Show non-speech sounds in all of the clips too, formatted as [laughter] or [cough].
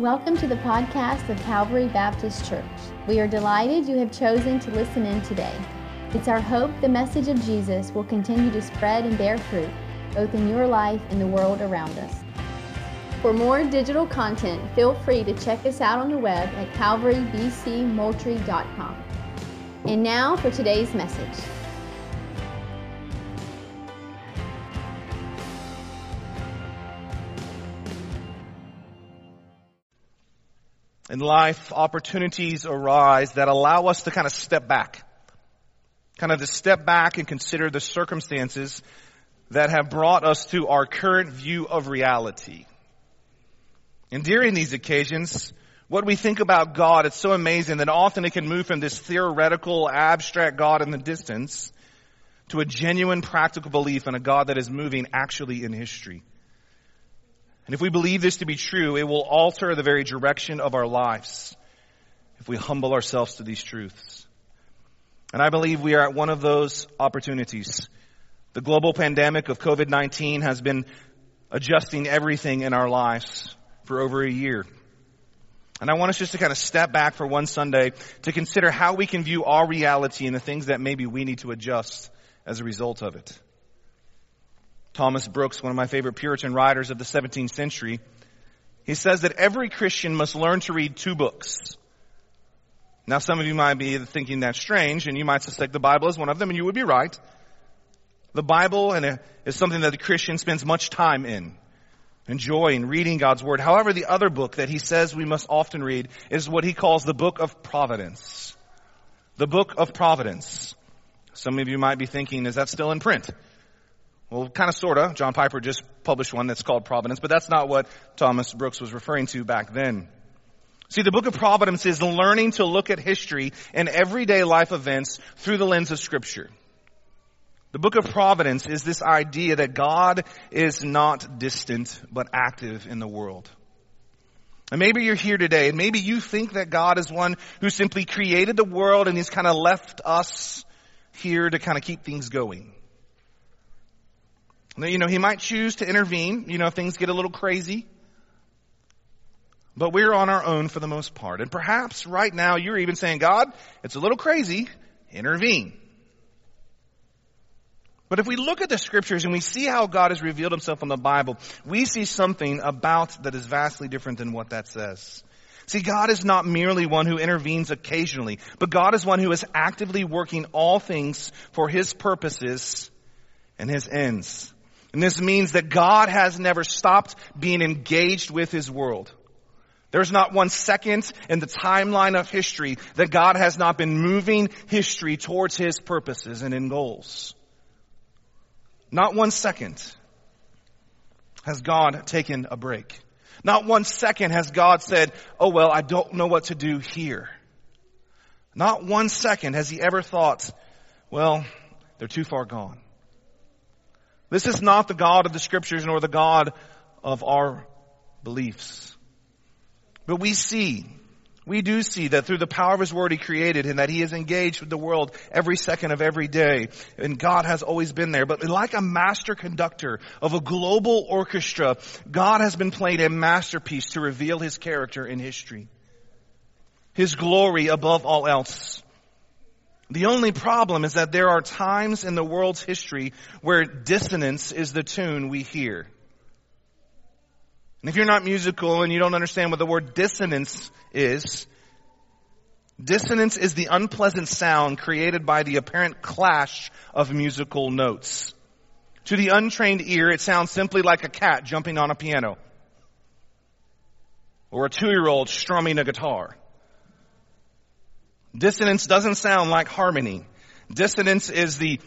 Welcome to the podcast of Calvary Baptist Church. We are delighted you have chosen to listen in today. It's our hope the message of Jesus will continue to spread and bear fruit, both in your life and the world around us. For more digital content, feel free to check us out on the web at calvarybcmoultrie.com. And now for today's message. In life, opportunities arise that allow us to kind of step back. Kind of to step back and consider the circumstances that have brought us to our current view of reality. And during these occasions, what we think about God, it's so amazing that often it can move from this theoretical, abstract God in the distance to a genuine practical belief in a God that is moving actually in history. And if we believe this to be true, it will alter the very direction of our lives if we humble ourselves to these truths. And I believe we are at one of those opportunities. The global pandemic of COVID-19 has been adjusting everything in our lives for over a year. And I want us just to kind of step back for one Sunday to consider how we can view our reality and the things that maybe we need to adjust as a result of it. Thomas Brooks, one of my favorite Puritan writers of the 17th century, he says that every Christian must learn to read two books. Now some of you might be thinking that's strange and you might suspect the Bible is one of them and you would be right. The Bible uh, is something that the Christian spends much time in, enjoying reading God's Word. However, the other book that he says we must often read is what he calls the book of providence. The book of providence. Some of you might be thinking, is that still in print? Well, kind of sorta. John Piper just published one that's called Providence, but that's not what Thomas Brooks was referring to back then. See, the book of Providence is learning to look at history and everyday life events through the lens of scripture. The book of Providence is this idea that God is not distant, but active in the world. And maybe you're here today and maybe you think that God is one who simply created the world and he's kind of left us here to kind of keep things going. You know, he might choose to intervene, you know, if things get a little crazy. But we're on our own for the most part. And perhaps right now you're even saying, God, it's a little crazy, intervene. But if we look at the scriptures and we see how God has revealed himself in the Bible, we see something about that is vastly different than what that says. See, God is not merely one who intervenes occasionally, but God is one who is actively working all things for his purposes and his ends. And this means that God has never stopped being engaged with His world. There's not one second in the timeline of history that God has not been moving history towards His purposes and in goals. Not one second has God taken a break. Not one second has God said, oh well, I don't know what to do here. Not one second has He ever thought, well, they're too far gone. This is not the God of the scriptures nor the God of our beliefs. But we see, we do see that through the power of His Word He created and that He is engaged with the world every second of every day. And God has always been there. But like a master conductor of a global orchestra, God has been playing a masterpiece to reveal His character in history. His glory above all else. The only problem is that there are times in the world's history where dissonance is the tune we hear. And if you're not musical and you don't understand what the word dissonance is, dissonance is the unpleasant sound created by the apparent clash of musical notes. To the untrained ear, it sounds simply like a cat jumping on a piano. Or a two-year-old strumming a guitar. Dissonance doesn't sound like harmony. Dissonance is the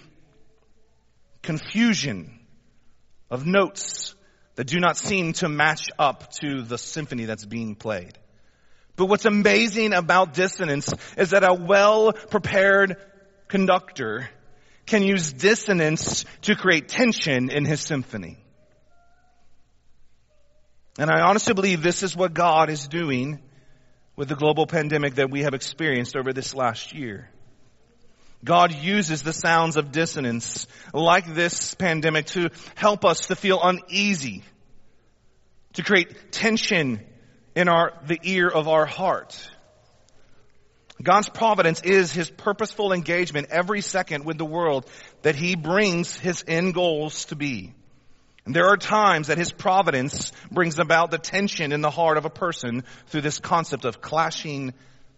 confusion of notes that do not seem to match up to the symphony that's being played. But what's amazing about dissonance is that a well-prepared conductor can use dissonance to create tension in his symphony. And I honestly believe this is what God is doing with the global pandemic that we have experienced over this last year. God uses the sounds of dissonance like this pandemic to help us to feel uneasy, to create tension in our, the ear of our heart. God's providence is his purposeful engagement every second with the world that he brings his end goals to be. And there are times that his providence brings about the tension in the heart of a person through this concept of clashing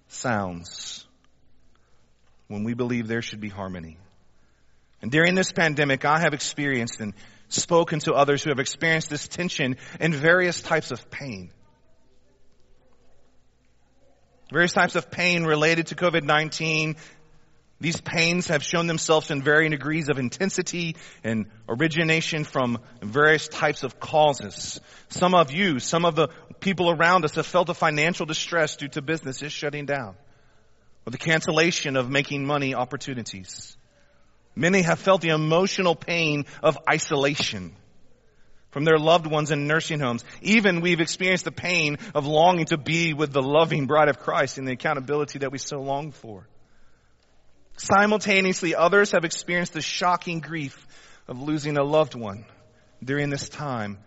sounds when we believe there should be harmony. And during this pandemic, I have experienced and spoken to others who have experienced this tension and various types of pain. Various types of pain related to COVID-19. These pains have shown themselves in varying degrees of intensity and origination from various types of causes. Some of you, some of the people around us have felt a financial distress due to businesses shutting down or the cancellation of making money opportunities. Many have felt the emotional pain of isolation from their loved ones in nursing homes. Even we've experienced the pain of longing to be with the loving bride of Christ and the accountability that we so long for. Simultaneously, others have experienced the shocking grief of losing a loved one during this time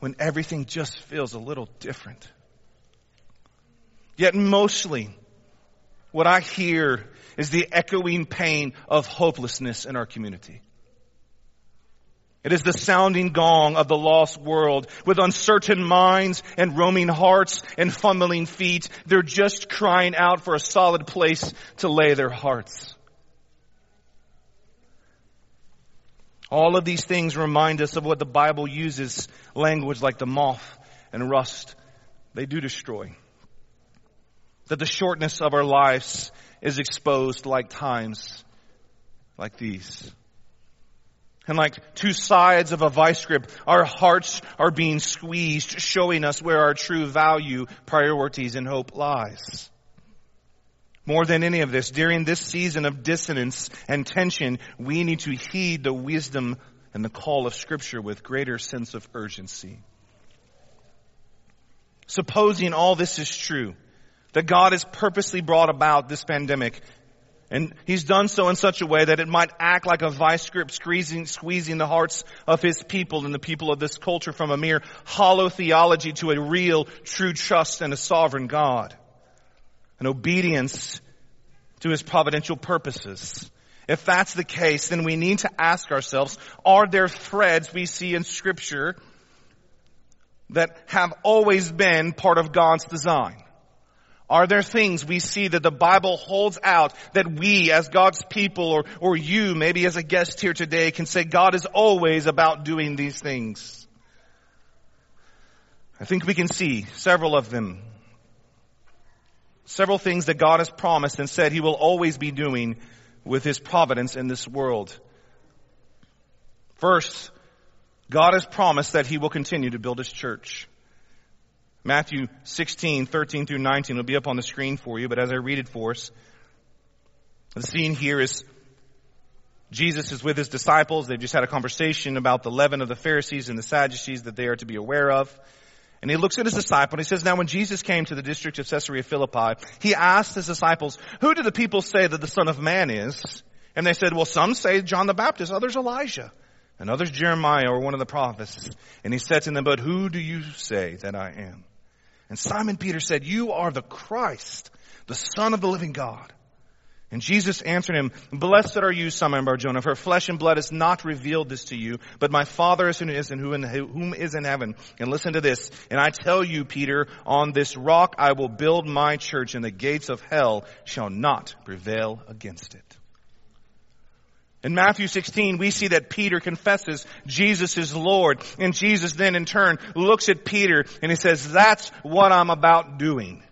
when everything just feels a little different. Yet mostly, what I hear is the echoing pain of hopelessness in our community. It is the sounding gong of the lost world with uncertain minds and roaming hearts and fumbling feet. They're just crying out for a solid place to lay their hearts. All of these things remind us of what the Bible uses language like the moth and rust. They do destroy. That the shortness of our lives is exposed like times like these. And like two sides of a vice grip, our hearts are being squeezed, showing us where our true value, priorities, and hope lies. More than any of this, during this season of dissonance and tension, we need to heed the wisdom and the call of scripture with greater sense of urgency. Supposing all this is true, that God has purposely brought about this pandemic and he's done so in such a way that it might act like a vice grip squeezing, squeezing the hearts of his people and the people of this culture from a mere hollow theology to a real, true trust in a sovereign God. An obedience to his providential purposes. If that's the case, then we need to ask ourselves, are there threads we see in scripture that have always been part of God's design? Are there things we see that the Bible holds out that we as God's people or, or you, maybe as a guest here today, can say God is always about doing these things? I think we can see several of them. Several things that God has promised and said He will always be doing with His providence in this world. First, God has promised that He will continue to build His church. Matthew 16, 13 through 19 will be up on the screen for you, but as I read it for us, the scene here is Jesus is with his disciples. They've just had a conversation about the leaven of the Pharisees and the Sadducees that they are to be aware of. And he looks at his disciple and he says, now when Jesus came to the district of Caesarea Philippi, he asked his disciples, who do the people say that the Son of Man is? And they said, well, some say John the Baptist, others Elijah, and others Jeremiah or one of the prophets. And he said to them, but who do you say that I am? And Simon Peter said, you are the Christ, the son of the living God. And Jesus answered him, Blessed are you, Simon Barjona, for flesh and blood has not revealed this to you, but my Father is who is in whom is in heaven. And listen to this. And I tell you, Peter, on this rock I will build my church, and the gates of hell shall not prevail against it. In Matthew 16, we see that Peter confesses Jesus is Lord. And Jesus then in turn looks at Peter and he says, that's what I'm about doing.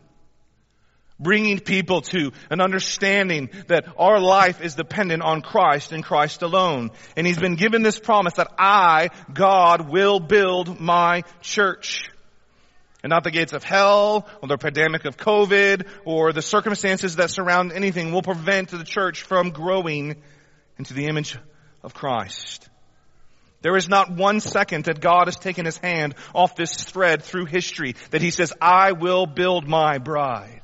Bringing people to an understanding that our life is dependent on Christ and Christ alone. And he's been given this promise that I, God, will build my church. And not the gates of hell, or the pandemic of COVID, or the circumstances that surround anything will prevent the church from growing into the image of Christ. There is not one second that God has taken his hand off this thread through history that he says, I will build my bride.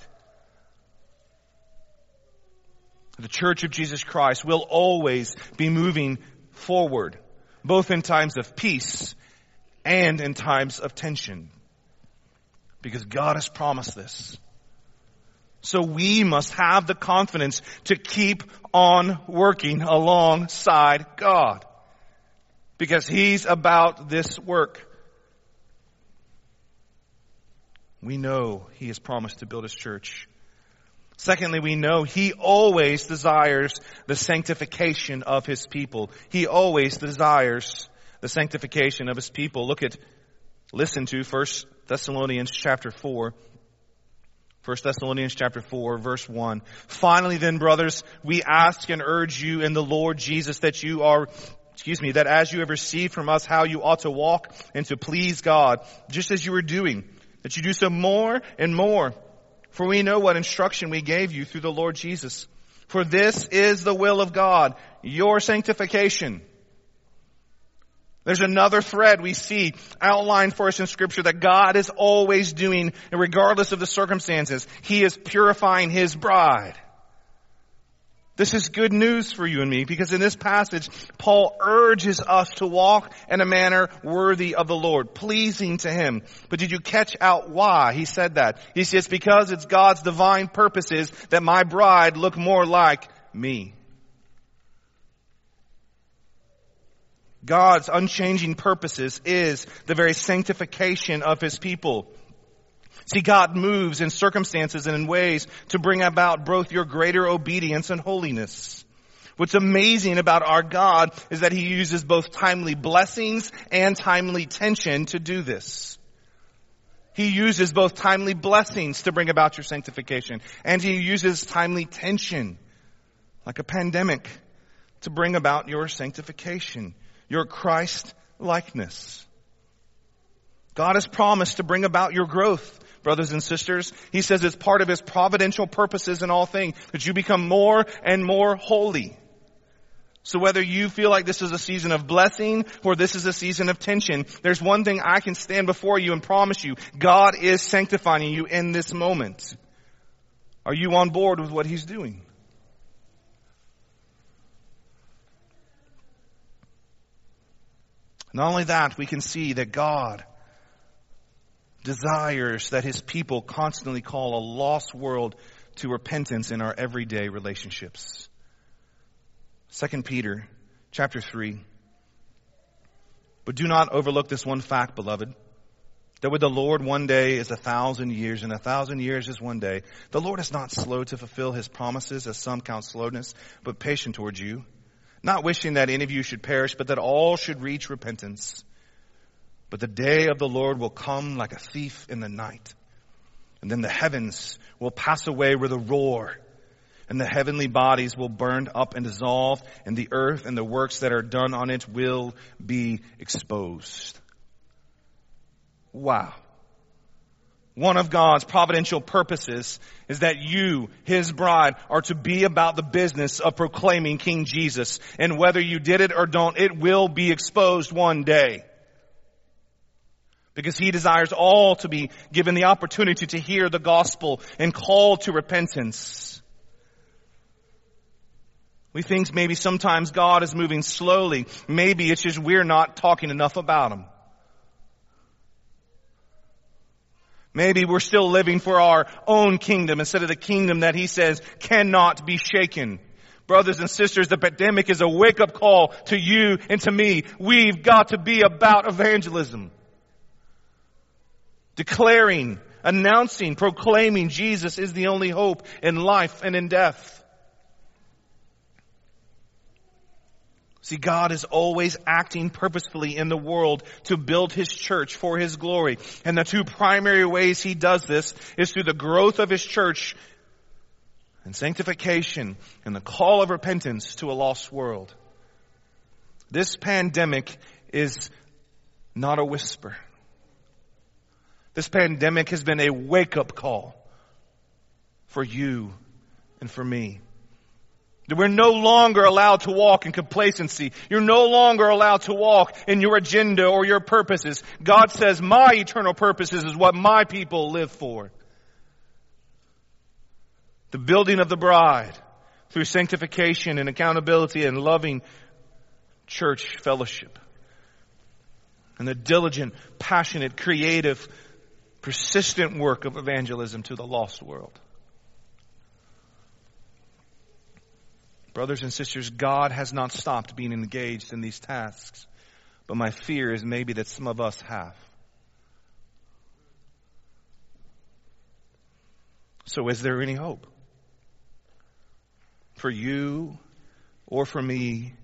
The church of Jesus Christ will always be moving forward, both in times of peace and in times of tension. Because God has promised this. So we must have the confidence to keep on working alongside God. Because He's about this work. We know He has promised to build His church. Secondly, we know He always desires the sanctification of His people. He always desires the sanctification of His people. Look at, listen to 1 Thessalonians chapter 4. 1 Thessalonians chapter 4 verse 1. Finally then brothers, we ask and urge you in the Lord Jesus that you are excuse me, that as you have received from us how you ought to walk and to please God, just as you were doing, that you do so more and more. For we know what instruction we gave you through the Lord Jesus. For this is the will of God, your sanctification. There's another thread we see outlined for us in scripture that God is always doing, regardless of the circumstances. He is purifying His bride. This is good news for you and me because in this passage, Paul urges us to walk in a manner worthy of the Lord, pleasing to Him. But did you catch out why he said that? He says, because it's God's divine purposes that my bride look more like me. God's unchanging purposes is the very sanctification of His people. See, God moves in circumstances and in ways to bring about both your greater obedience and holiness. What's amazing about our God is that He uses both timely blessings and timely tension to do this. He uses both timely blessings to bring about your sanctification, and He uses timely tension, like a pandemic, to bring about your sanctification, your Christ likeness. God has promised to bring about your growth brothers and sisters. He says it's part of His providential purposes in all things that you become more and more holy. So whether you feel like this is a season of blessing or this is a season of tension, there's one thing I can stand before you and promise you. God is sanctifying you in this moment. Are you on board with what He's doing? Not only that, we can see that God desires that his people constantly call a lost world to repentance in our everyday relationships. 2 Peter chapter 3. But do not overlook this one fact, beloved, that with the Lord one day is a thousand years and a thousand years is one day. The Lord is not slow to fulfill his promises as some count slowness, but patient towards you, not wishing that any of you should perish, but that all should reach repentance. But the day of the Lord will come like a thief in the night. And then the heavens will pass away with a roar. And the heavenly bodies will burn up and dissolve, and the earth and the works that are done on it will be exposed. Wow. One of God's providential purposes is that you, His bride, are to be about the business of proclaiming King Jesus. And whether you did it or don't, it will be exposed one day because he desires all to be given the opportunity to hear the gospel and call to repentance. We think maybe sometimes God is moving slowly. Maybe it's just we're not talking enough about him. Maybe we're still living for our own kingdom instead of the kingdom that he says cannot be shaken. Brothers and sisters, the pandemic is a wake up call to you and to me. We've got to be about evangelism declaring, announcing, proclaiming Jesus is the only hope in life and in death. See, God is always acting purposefully in the world to build His church for His glory. And the two primary ways He does this is through the growth of His church and sanctification and the call of repentance to a lost world. This pandemic is not a whisper. This pandemic has been a wake up call for you and for me. That we're no longer allowed to walk in complacency. You're no longer allowed to walk in your agenda or your purposes. God says, my eternal purposes is what my people live for. The building of the bride through sanctification and accountability and loving church fellowship. And the diligent, passionate, creative persistent work of evangelism to the lost world. Brothers and sisters, God has not stopped being engaged in these tasks, but my fear is maybe that some of us have. So is there any hope? For you or for me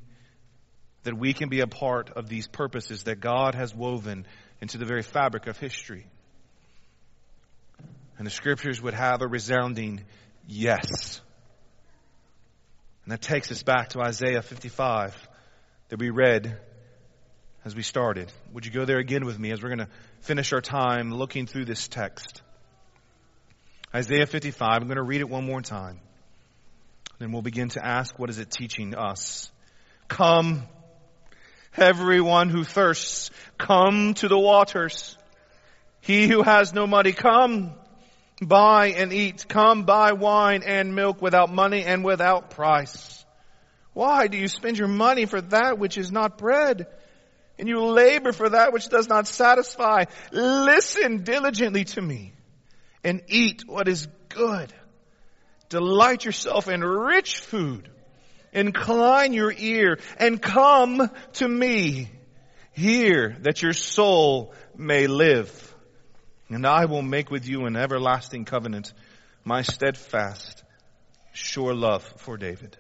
that we can be a part of these purposes that God has woven into the very fabric of history? And the scriptures would have a resounding yes. And that takes us back to Isaiah 55 that we read as we started. Would you go there again with me as we're going to finish our time looking through this text? Isaiah 55, I'm going to read it one more time. Then we'll begin to ask, what is it teaching us? Come, everyone who thirsts, come to the waters. He who has no money, come, buy and eat. Come buy wine and milk without money and without price. Why do you spend your money for that which is not bread? And you labor for that which does not satisfy. Listen diligently to me and eat what is good. Delight yourself in rich food. Incline your ear and come to me. Hear that your soul may live. And I will make with you an everlasting covenant, my steadfast, sure love for David.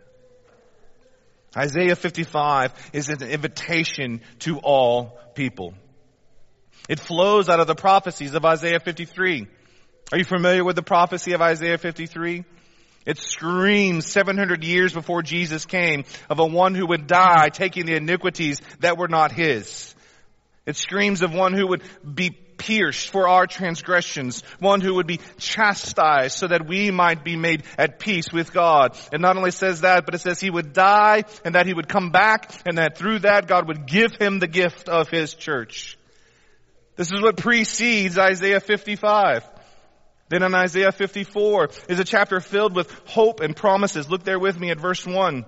Isaiah 55 is an invitation to all people. It flows out of the prophecies of Isaiah 53. Are you familiar with the prophecy of Isaiah 53? It screams 700 years before Jesus came of a one who would die taking the iniquities that were not his. It screams of one who would be pierced for our transgressions, one who would be chastised so that we might be made at peace with God. It not only says that, but it says he would die and that he would come back and that through that God would give him the gift of his church. This is what precedes Isaiah 55. Then in Isaiah 54 is a chapter filled with hope and promises. Look there with me at verse 1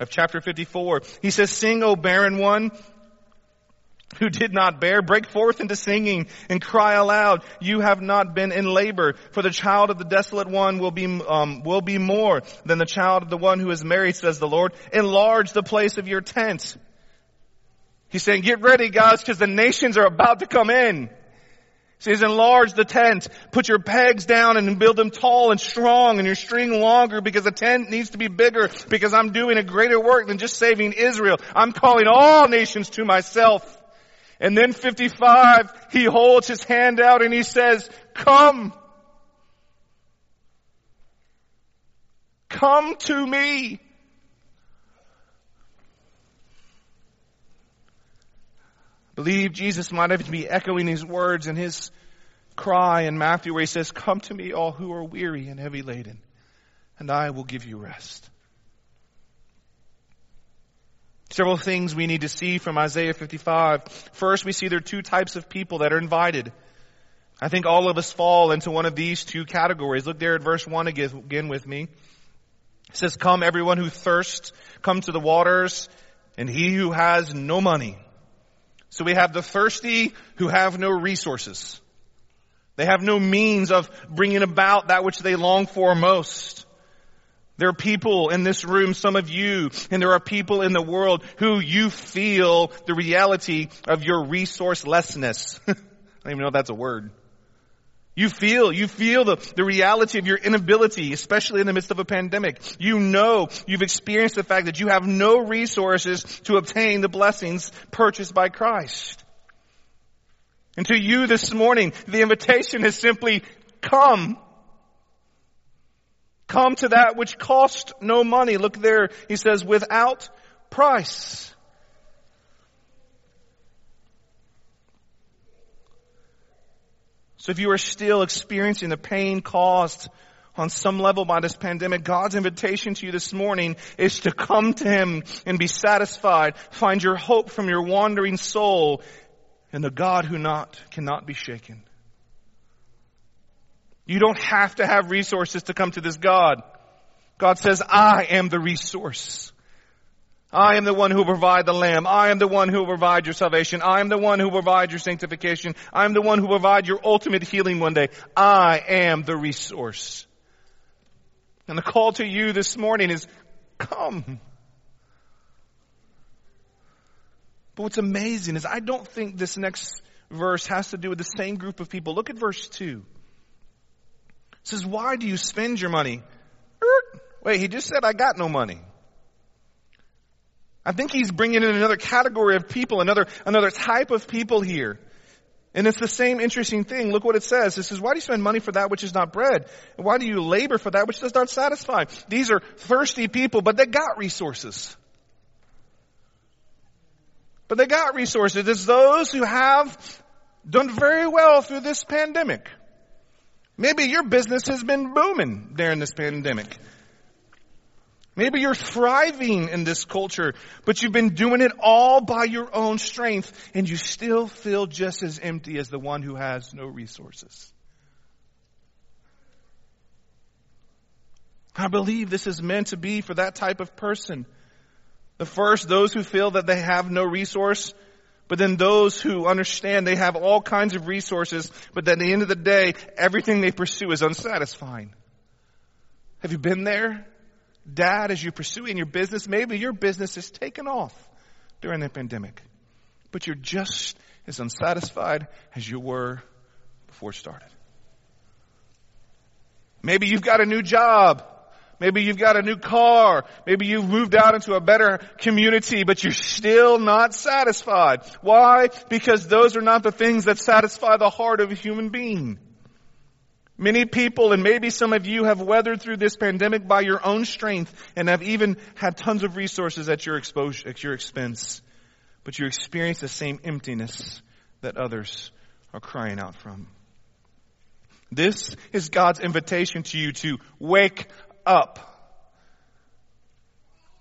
of chapter 54. He says, Sing, O barren one who did not bear, break forth into singing and cry aloud. You have not been in labor, for the child of the desolate one will be um, will be more than the child of the one who is married, says the Lord. Enlarge the place of your tent. He's saying, get ready, guys, because the nations are about to come in He says enlarge the tent, put your pegs down and build them tall and strong and your string longer because the tent needs to be bigger because I'm doing a greater work than just saving Israel. I'm calling all nations to myself. And then 55, he holds his hand out and he says, come. Come to me. believe Jesus might even be echoing these words in his cry in Matthew where he says, Come to me, all who are weary and heavy laden, and I will give you rest. Several things we need to see from Isaiah 55. First, we see there are two types of people that are invited. I think all of us fall into one of these two categories. Look there at verse 1 again with me. It says, Come everyone who thirsts, come to the waters, and he who has no money. So we have the thirsty who have no resources. They have no means of bringing about that which they long for most. There are people in this room, some of you, and there are people in the world who you feel the reality of your resourcelessness. [laughs] I don't even know if that's a word. You feel, you feel the, the reality of your inability, especially in the midst of a pandemic. You know, you've experienced the fact that you have no resources to obtain the blessings purchased by Christ. And to you this morning, the invitation is simply come. Come to that which cost no money. Look there, he says, without price. So if you are still experiencing the pain caused on some level by this pandemic, God's invitation to you this morning is to come to Him and be satisfied. Find your hope from your wandering soul in the God who not, cannot be shaken. You don't have to have resources to come to this God. God says, I am the resource. I am the one who will provide the lamb. I am the one who will provide your salvation. I am the one who will provide your sanctification. I am the one who will provide your ultimate healing one day. I am the resource. And the call to you this morning is come. But what's amazing is I don't think this next verse has to do with the same group of people. Look at verse 2. Says, why do you spend your money? Er, wait, he just said I got no money. I think he's bringing in another category of people, another, another type of people here. And it's the same interesting thing. Look what it says. It says, why do you spend money for that which is not bread? Why do you labor for that which does not satisfy? These are thirsty people, but they got resources. But they got resources. It's those who have done very well through this pandemic. Maybe your business has been booming during this pandemic. Maybe you're thriving in this culture, but you've been doing it all by your own strength and you still feel just as empty as the one who has no resources. I believe this is meant to be for that type of person. The first, those who feel that they have no resource, but then those who understand they have all kinds of resources, but at the end of the day, everything they pursue is unsatisfying. Have you been there? Dad, as you pursue in your business, maybe your business is taken off during the pandemic, but you're just as unsatisfied as you were before it started. Maybe you've got a new job. Maybe you've got a new car. Maybe you've moved out into a better community, but you're still not satisfied. Why? Because those are not the things that satisfy the heart of a human being. Many people, and maybe some of you, have weathered through this pandemic by your own strength and have even had tons of resources at your, exposure, at your expense. But you experience the same emptiness that others are crying out from. This is God's invitation to you to wake up.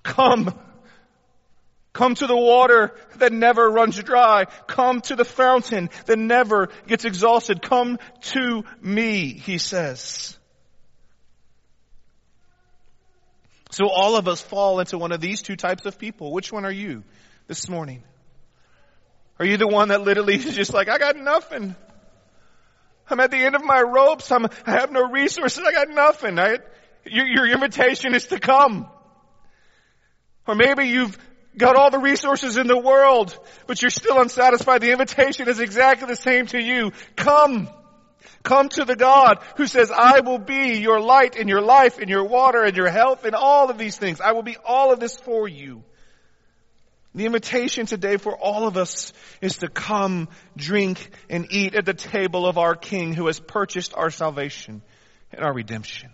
Come Come to the water that never runs dry. Come to the fountain that never gets exhausted. Come to me, he says. So all of us fall into one of these two types of people. Which one are you this morning? Are you the one that literally is just like, I got nothing. I'm at the end of my ropes. I'm, I have no resources. I got nothing. Right? Your, your invitation is to come. Or maybe you've got all the resources in the world, but you're still unsatisfied. The invitation is exactly the same to you. Come. Come to the God who says, I will be your light and your life and your water and your health and all of these things. I will be all of this for you. The invitation today for all of us is to come, drink, and eat at the table of our King who has purchased our salvation and our redemption.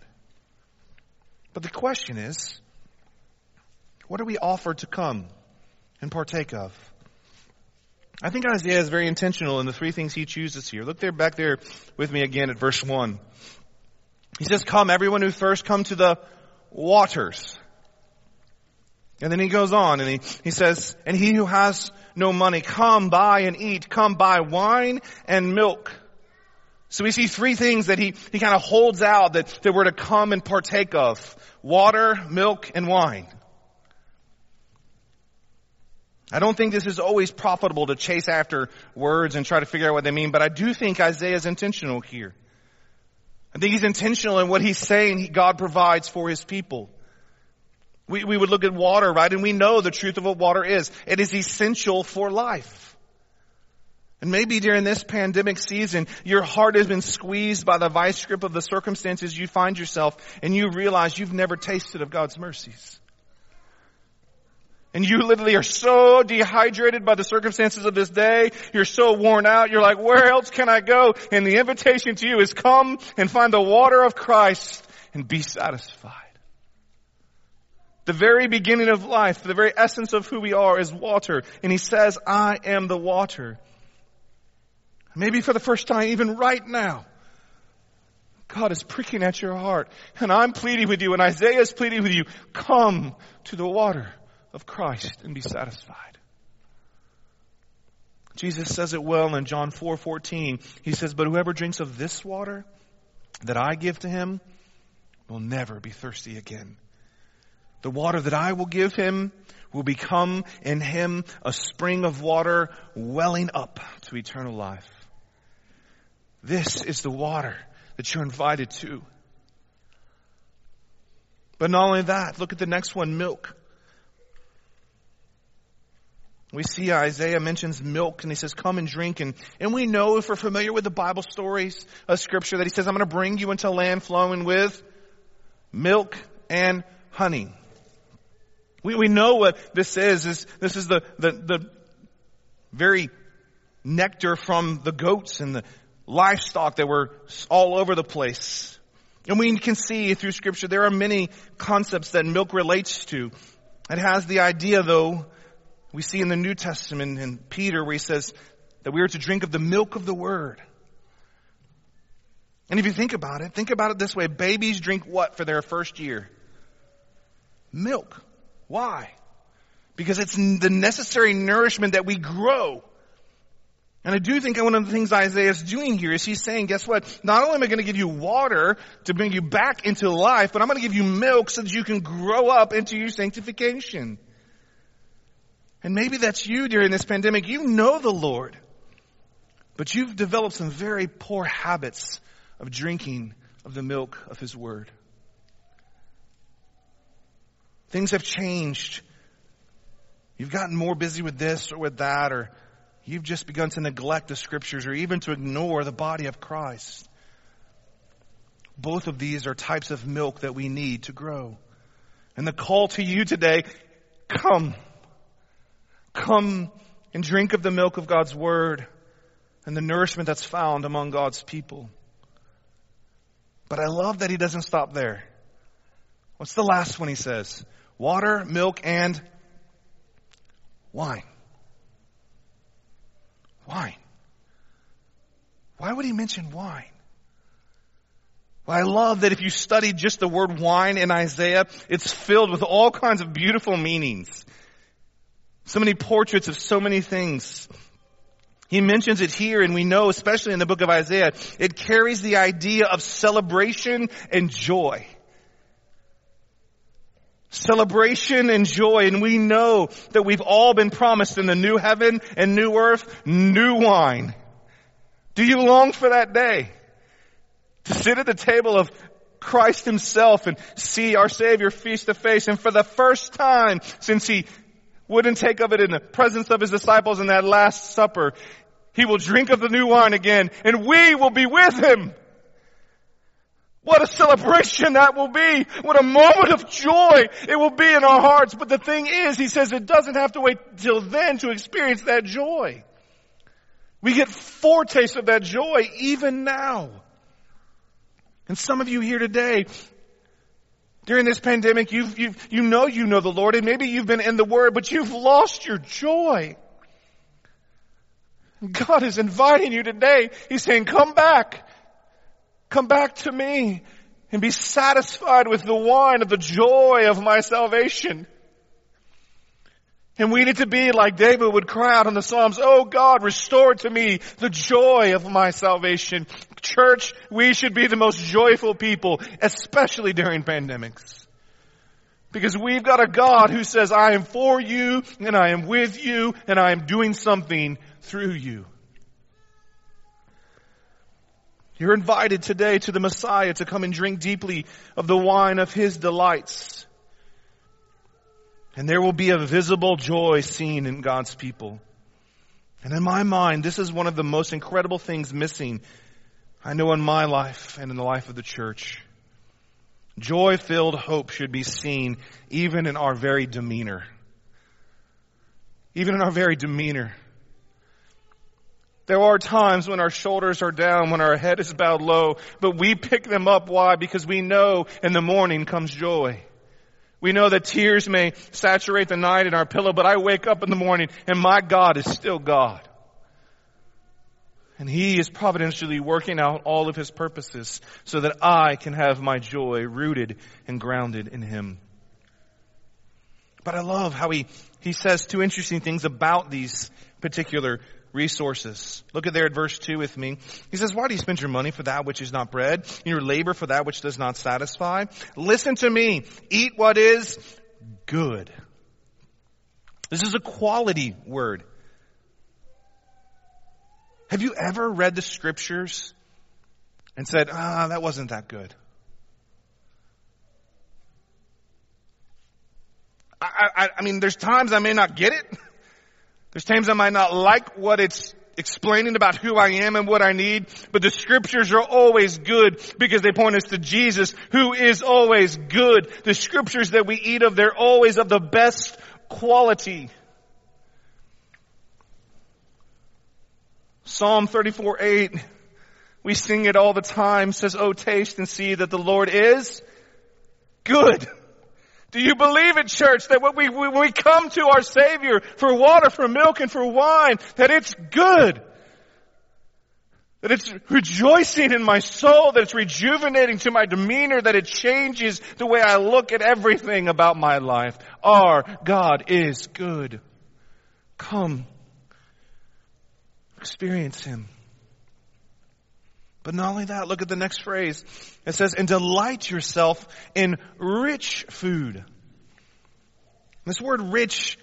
But the question is, what are we offered to come and partake of? I think Isaiah is very intentional in the three things he chooses here. Look there back there with me again at verse 1. He says, Come, everyone who thirsts, come to the waters. And then he goes on and he, he says, And he who has no money, come buy and eat, come buy wine and milk. So we see three things that he, he kind of holds out that, that we're to come and partake of. Water, milk, and wine. I don't think this is always profitable to chase after words and try to figure out what they mean, but I do think Isaiah is intentional here. I think he's intentional in what he's saying God provides for his people. We, we would look at water, right? And we know the truth of what water is. It is essential for life. And maybe during this pandemic season, your heart has been squeezed by the vice grip of the circumstances you find yourself, and you realize you've never tasted of God's mercies. And you literally are so dehydrated by the circumstances of this day. You're so worn out. You're like, where else can I go? And the invitation to you is come and find the water of Christ and be satisfied. The very beginning of life, the very essence of who we are is water. And he says, I am the water. Maybe for the first time, even right now, God is pricking at your heart. And I'm pleading with you, and Isaiah is pleading with you, come to the water of Christ and be satisfied. Jesus says it well in John 4 14. He says, But whoever drinks of this water that I give to him will never be thirsty again. The water that I will give him will become in him a spring of water welling up to eternal life. This is the water that you're invited to. But not only that, look at the next one, milk. We see Isaiah mentions milk and he says, come and drink. And, and we know if we're familiar with the Bible stories of scripture that he says, I'm going to bring you into land flowing with milk and honey. We, we know what this is. is this is the, the, the very nectar from the goats and the livestock that were all over the place. And we can see through scripture there are many concepts that milk relates to. It has the idea though, we see in the New Testament in Peter where he says that we are to drink of the milk of the word. And if you think about it, think about it this way. Babies drink what for their first year? Milk. Why? Because it's the necessary nourishment that we grow. And I do think one of the things Isaiah is doing here is he's saying, guess what? Not only am I going to give you water to bring you back into life, but I'm going to give you milk so that you can grow up into your sanctification. And maybe that's you during this pandemic. You know the Lord, but you've developed some very poor habits of drinking of the milk of His Word. Things have changed. You've gotten more busy with this or with that, or you've just begun to neglect the scriptures or even to ignore the body of Christ. Both of these are types of milk that we need to grow. And the call to you today, come. Come and drink of the milk of God's Word and the nourishment that's found among God's people. But I love that he doesn't stop there. What's the last one he says? Water, milk, and wine. Wine. Why would he mention wine? Well, I love that if you study just the word wine in Isaiah, it's filled with all kinds of beautiful meanings. So many portraits of so many things. He mentions it here and we know, especially in the book of Isaiah, it carries the idea of celebration and joy celebration and joy. And we know that we've all been promised in the new heaven and new earth, new wine. Do you long for that day? To sit at the table of Christ himself and see our Savior face to face. And for the first time since he wouldn't take of it in the presence of his disciples in that last supper, he will drink of the new wine again and we will be with him. What a celebration that will be. What a moment of joy it will be in our hearts. But the thing is, he says it doesn't have to wait till then to experience that joy. We get foretaste of that joy even now. And some of you here today, during this pandemic, you've, you've, you know you know the Lord and maybe you've been in the Word, but you've lost your joy. God is inviting you today. He's saying, come back. Come back to me and be satisfied with the wine of the joy of my salvation. And we need to be like David would cry out in the Psalms, Oh God, restore to me the joy of my salvation. Church, we should be the most joyful people, especially during pandemics. Because we've got a God who says, I am for you, and I am with you, and I am doing something through you. You're invited today to the Messiah to come and drink deeply of the wine of His delights. And there will be a visible joy seen in God's people. And in my mind, this is one of the most incredible things missing, I know in my life and in the life of the church. Joy filled hope should be seen even in our very demeanor. Even in our very demeanor. There are times when our shoulders are down, when our head is bowed low, but we pick them up. Why? Because we know in the morning comes joy. We know that tears may saturate the night in our pillow, but I wake up in the morning and my God is still God. And He is providentially working out all of His purposes so that I can have my joy rooted and grounded in Him. But I love how He, He says two interesting things about these particular resources. Look at there at verse 2 with me. He says, why do you spend your money for that which is not bread, and your labor for that which does not satisfy? Listen to me. Eat what is good. This is a quality word. Have you ever read the scriptures and said, ah, that wasn't that good? I, I, I mean, there's times I may not get it. There's times I might not like what it's explaining about who I am and what I need, but the scriptures are always good because they point us to Jesus who is always good. The scriptures that we eat of, they're always of the best quality. Psalm 34, 8, we sing it all the time, says, Oh, taste and see that the Lord is good. Do you believe it, church, that when we, when we come to our Savior for water, for milk, and for wine, that it's good? That it's rejoicing in my soul, that it's rejuvenating to my demeanor, that it changes the way I look at everything about my life. Our God is good. Come. Experience Him. But not only that, look at the next phrase. It says, and delight yourself in rich food. This word rich,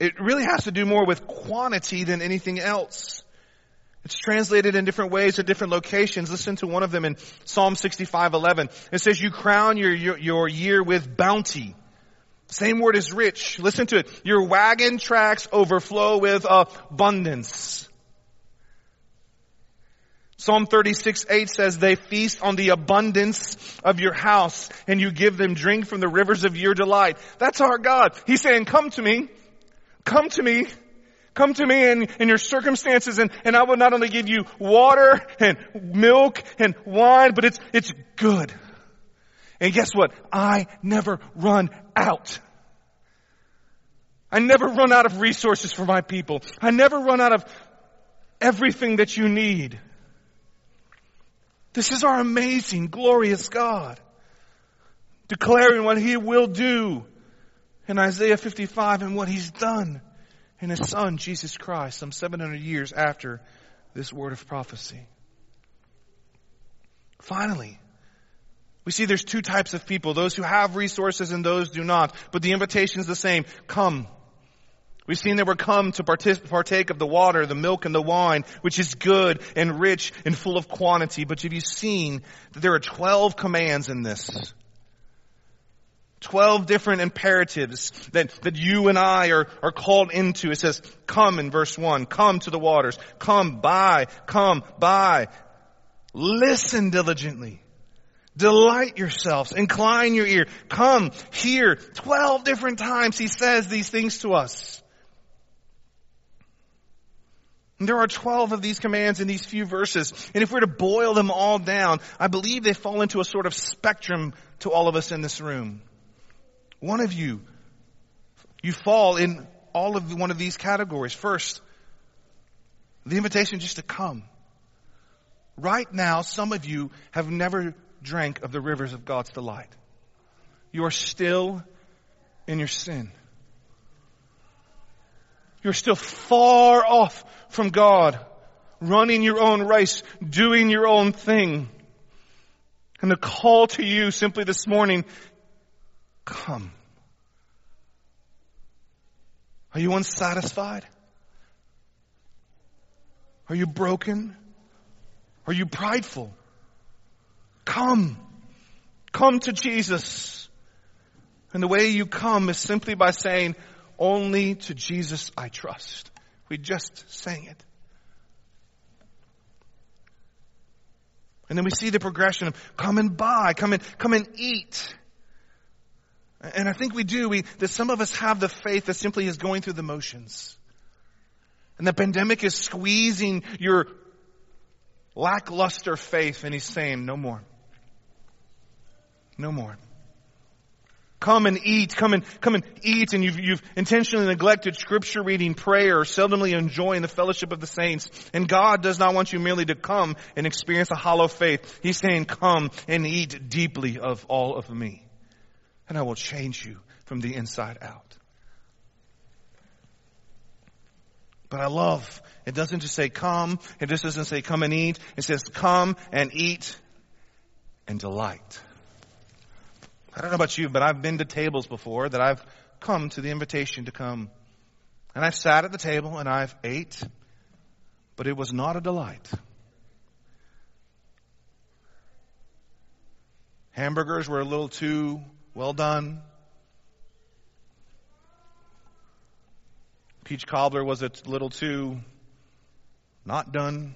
it really has to do more with quantity than anything else. It's translated in different ways at different locations. Listen to one of them in Psalm 65:11. It says, "You crown your, your, your year with bounty." Same word as rich. Listen to it. Your wagon tracks overflow with abundance. Psalm 36, 8 says, they feast on the abundance of your house and you give them drink from the rivers of your delight. That's our God. He's saying, come to me. Come to me. Come to me in, in your circumstances and, and I will not only give you water and milk and wine, but it's, it's good. And guess what? I never run out. I never run out of resources for my people. I never run out of everything that you need. This is our amazing, glorious God. Declaring what He will do in Isaiah 55 and what He's done in His Son, Jesus Christ, some 700 years after this word of prophecy. Finally, we see there's two types of people, those who have resources and those who do not, but the invitation is the same. Come. We've seen that we're come to partake of the water, the milk, and the wine, which is good and rich and full of quantity. But have you seen that there are 12 commands in this? 12 different imperatives that, that you and I are, are called into. It says, come in verse 1, come to the waters, come by, come by. Listen diligently. Delight yourselves. Incline your ear. Come here. Twelve different times he says these things to us. There are 12 of these commands in these few verses. And if we're to boil them all down, I believe they fall into a sort of spectrum to all of us in this room. One of you, you fall in all of one of these categories. First, the invitation just to come. Right now, some of you have never drank of the rivers of God's delight. You are still in your sin. You're still far off from God, running your own race, doing your own thing. And the call to you simply this morning, come. Are you unsatisfied? Are you broken? Are you prideful? Come. Come to Jesus. And the way you come is simply by saying, only to Jesus I trust. We just sang it. And then we see the progression of come and buy, come and, come and eat. And I think we do, we, that some of us have the faith that simply is going through the motions. And the pandemic is squeezing your lackluster faith and he's saying, no more. No more. Come and eat, come and, come and eat, and you've, you've intentionally neglected scripture reading, prayer, seldomly enjoying the fellowship of the saints. And God does not want you merely to come and experience a hollow faith. He's saying, come and eat deeply of all of me. And I will change you from the inside out. But I love, it doesn't just say come, it just doesn't say come and eat. It says come and eat and delight. I don't know about you, but I've been to tables before that I've come to the invitation to come. And I've sat at the table and I've ate, but it was not a delight. Hamburgers were a little too well done. Peach cobbler was a little too not done.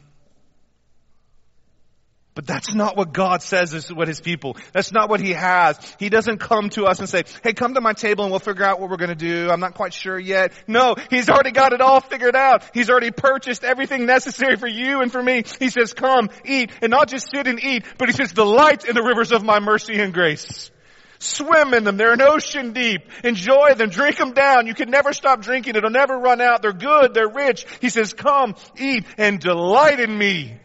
But that's not what God says is what his people. That's not what he has. He doesn't come to us and say, hey, come to my table and we'll figure out what we're going to do. I'm not quite sure yet. No, he's already got it all figured out. He's already purchased everything necessary for you and for me. He says, come, eat, and not just sit and eat, but he says, delight in the rivers of my mercy and grace. Swim in them. They're an ocean deep. Enjoy them. Drink them down. You can never stop drinking. It'll never run out. They're good. They're rich. He says, come, eat, and delight in me.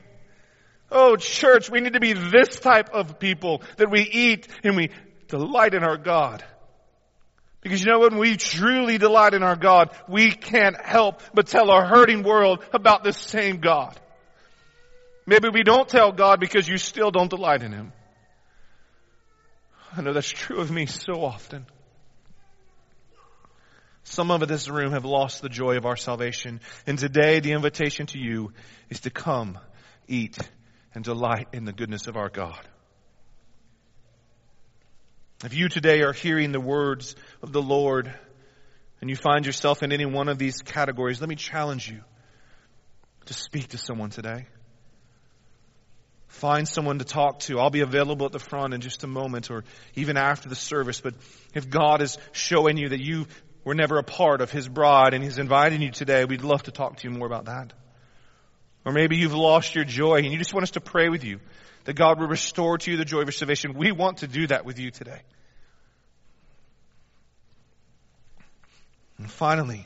Oh, church, we need to be this type of people that we eat and we delight in our God. Because you know when we truly delight in our God, we can't help but tell our hurting world about this same God. Maybe we don't tell God because you still don't delight in Him. I know that's true of me so often. Some of this room have lost the joy of our salvation. And today the invitation to you is to come, eat, and delight in the goodness of our God. If you today are hearing the words of the Lord and you find yourself in any one of these categories, let me challenge you to speak to someone today. Find someone to talk to. I'll be available at the front in just a moment or even after the service. But if God is showing you that you were never a part of His bride and He's inviting you today, we'd love to talk to you more about that. Or maybe you've lost your joy and you just want us to pray with you that God will restore to you the joy of your salvation. We want to do that with you today. And finally,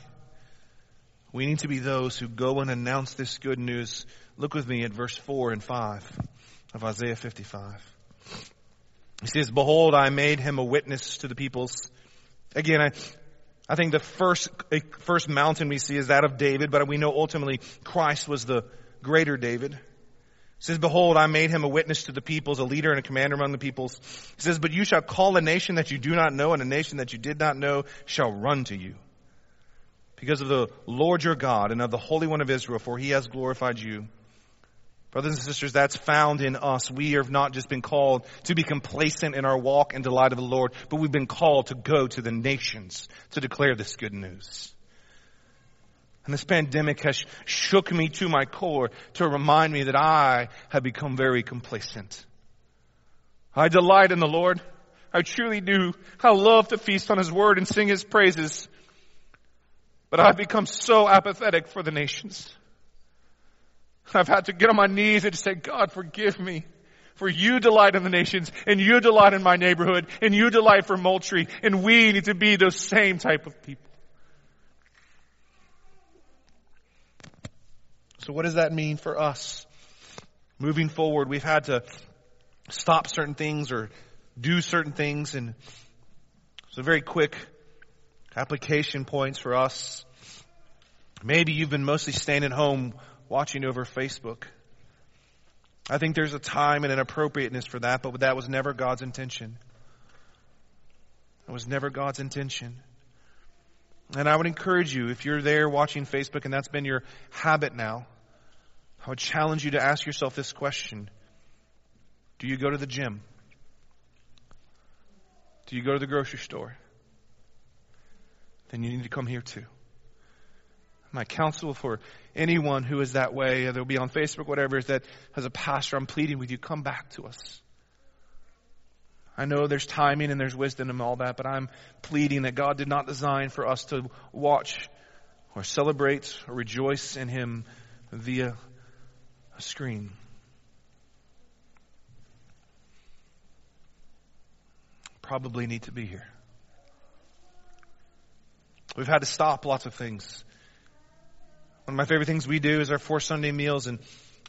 we need to be those who go and announce this good news. Look with me at verse 4 and 5 of Isaiah 55. He says, Behold, I made him a witness to the peoples. Again, I, I think the first, first mountain we see is that of David, but we know ultimately Christ was the greater David. Says, Behold, I made him a witness to the peoples, a leader and a commander among the peoples. He says, But you shall call a nation that you do not know, and a nation that you did not know shall run to you. Because of the Lord your God and of the Holy One of Israel, for he has glorified you. Brothers and sisters, that's found in us. We have not just been called to be complacent in our walk and delight of the Lord, but we've been called to go to the nations to declare this good news. And this pandemic has shook me to my core to remind me that I have become very complacent. I delight in the Lord. I truly do. I love to feast on His Word and sing His praises. But I've become so apathetic for the nations. I've had to get on my knees and say, God, forgive me. For you delight in the nations, and you delight in my neighborhood, and you delight for Moultrie, and we need to be those same type of people. So what does that mean for us? Moving forward, we've had to stop certain things or do certain things and so very quick application points for us. Maybe you've been mostly staying at home watching over Facebook. I think there's a time and an appropriateness for that, but that was never God's intention. That was never God's intention. And I would encourage you, if you're there watching Facebook and that's been your habit now, I would challenge you to ask yourself this question Do you go to the gym? Do you go to the grocery store? Then you need to come here too. My counsel for anyone who is that way, they'll be on Facebook, whatever, is that as a pastor, I'm pleading with you, come back to us. I know there's timing and there's wisdom and all that, but I'm pleading that God did not design for us to watch or celebrate or rejoice in Him via screen. Probably need to be here. We've had to stop lots of things. One of my favorite things we do is our four Sunday meals and,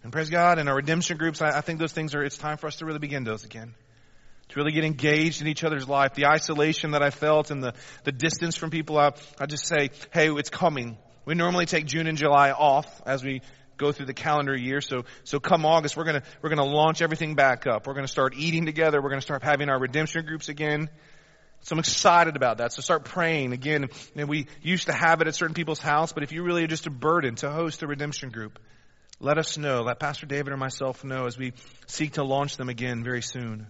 and praise God and our redemption groups. I, I think those things are, it's time for us to really begin those again. To really get engaged in each other's life. The isolation that I felt and the, the distance from people, I, I just say, hey, it's coming. We normally take June and July off as we go through the calendar year. So, so come August, we're gonna, we're gonna launch everything back up. We're gonna start eating together. We're gonna start having our redemption groups again. So I'm excited about that. So start praying. Again, know, we used to have it at certain people's house, but if you really are just a burden to host a redemption group, let us know. Let Pastor David or myself know as we seek to launch them again very soon.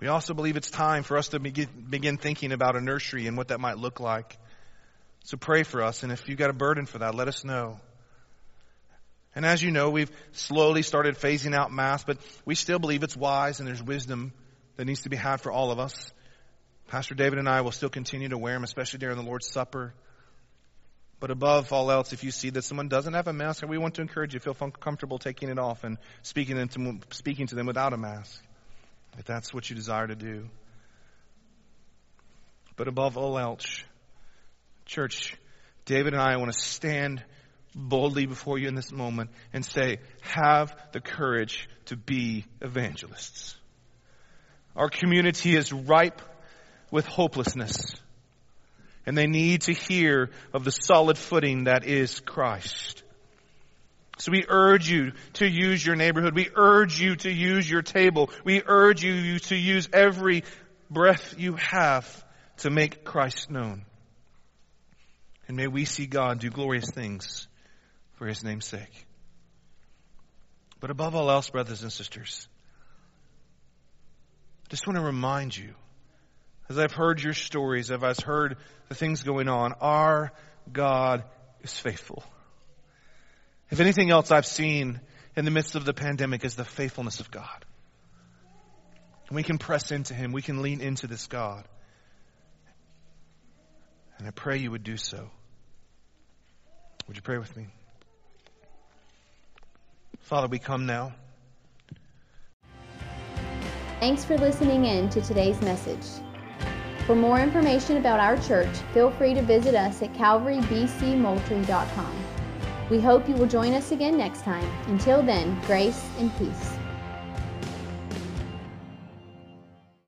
We also believe it's time for us to begin thinking about a nursery and what that might look like. So pray for us, and if you've got a burden for that, let us know. And as you know, we've slowly started phasing out Mass, but we still believe it's wise and there's wisdom that needs to be had for all of us. Pastor David and I will still continue to wear them, especially during the Lord's Supper. But above all else, if you see that someone doesn't have a mask, we want to encourage you feel comfortable taking it off and speaking to, speaking to them without a mask, if that's what you desire to do. But above all else, church, David and I want to stand boldly before you in this moment and say, have the courage to be evangelists. Our community is ripe with hopelessness. And they need to hear of the solid footing that is Christ. So we urge you to use your neighborhood. We urge you to use your table. We urge you to use every breath you have to make Christ known. And may we see God do glorious things for his name's sake. But above all else, brothers and sisters, I just want to remind you, as I've heard your stories, as I've heard the things going on, our God is faithful. If anything else I've seen in the midst of the pandemic is the faithfulness of God. And we can press into Him. We can lean into this God. And I pray you would do so. Would you pray with me? Father, we come now. Thanks for listening in to today's message. For more information about our church, feel free to visit us at calvarybcmoultrie.com. We hope you will join us again next time. Until then, grace and peace.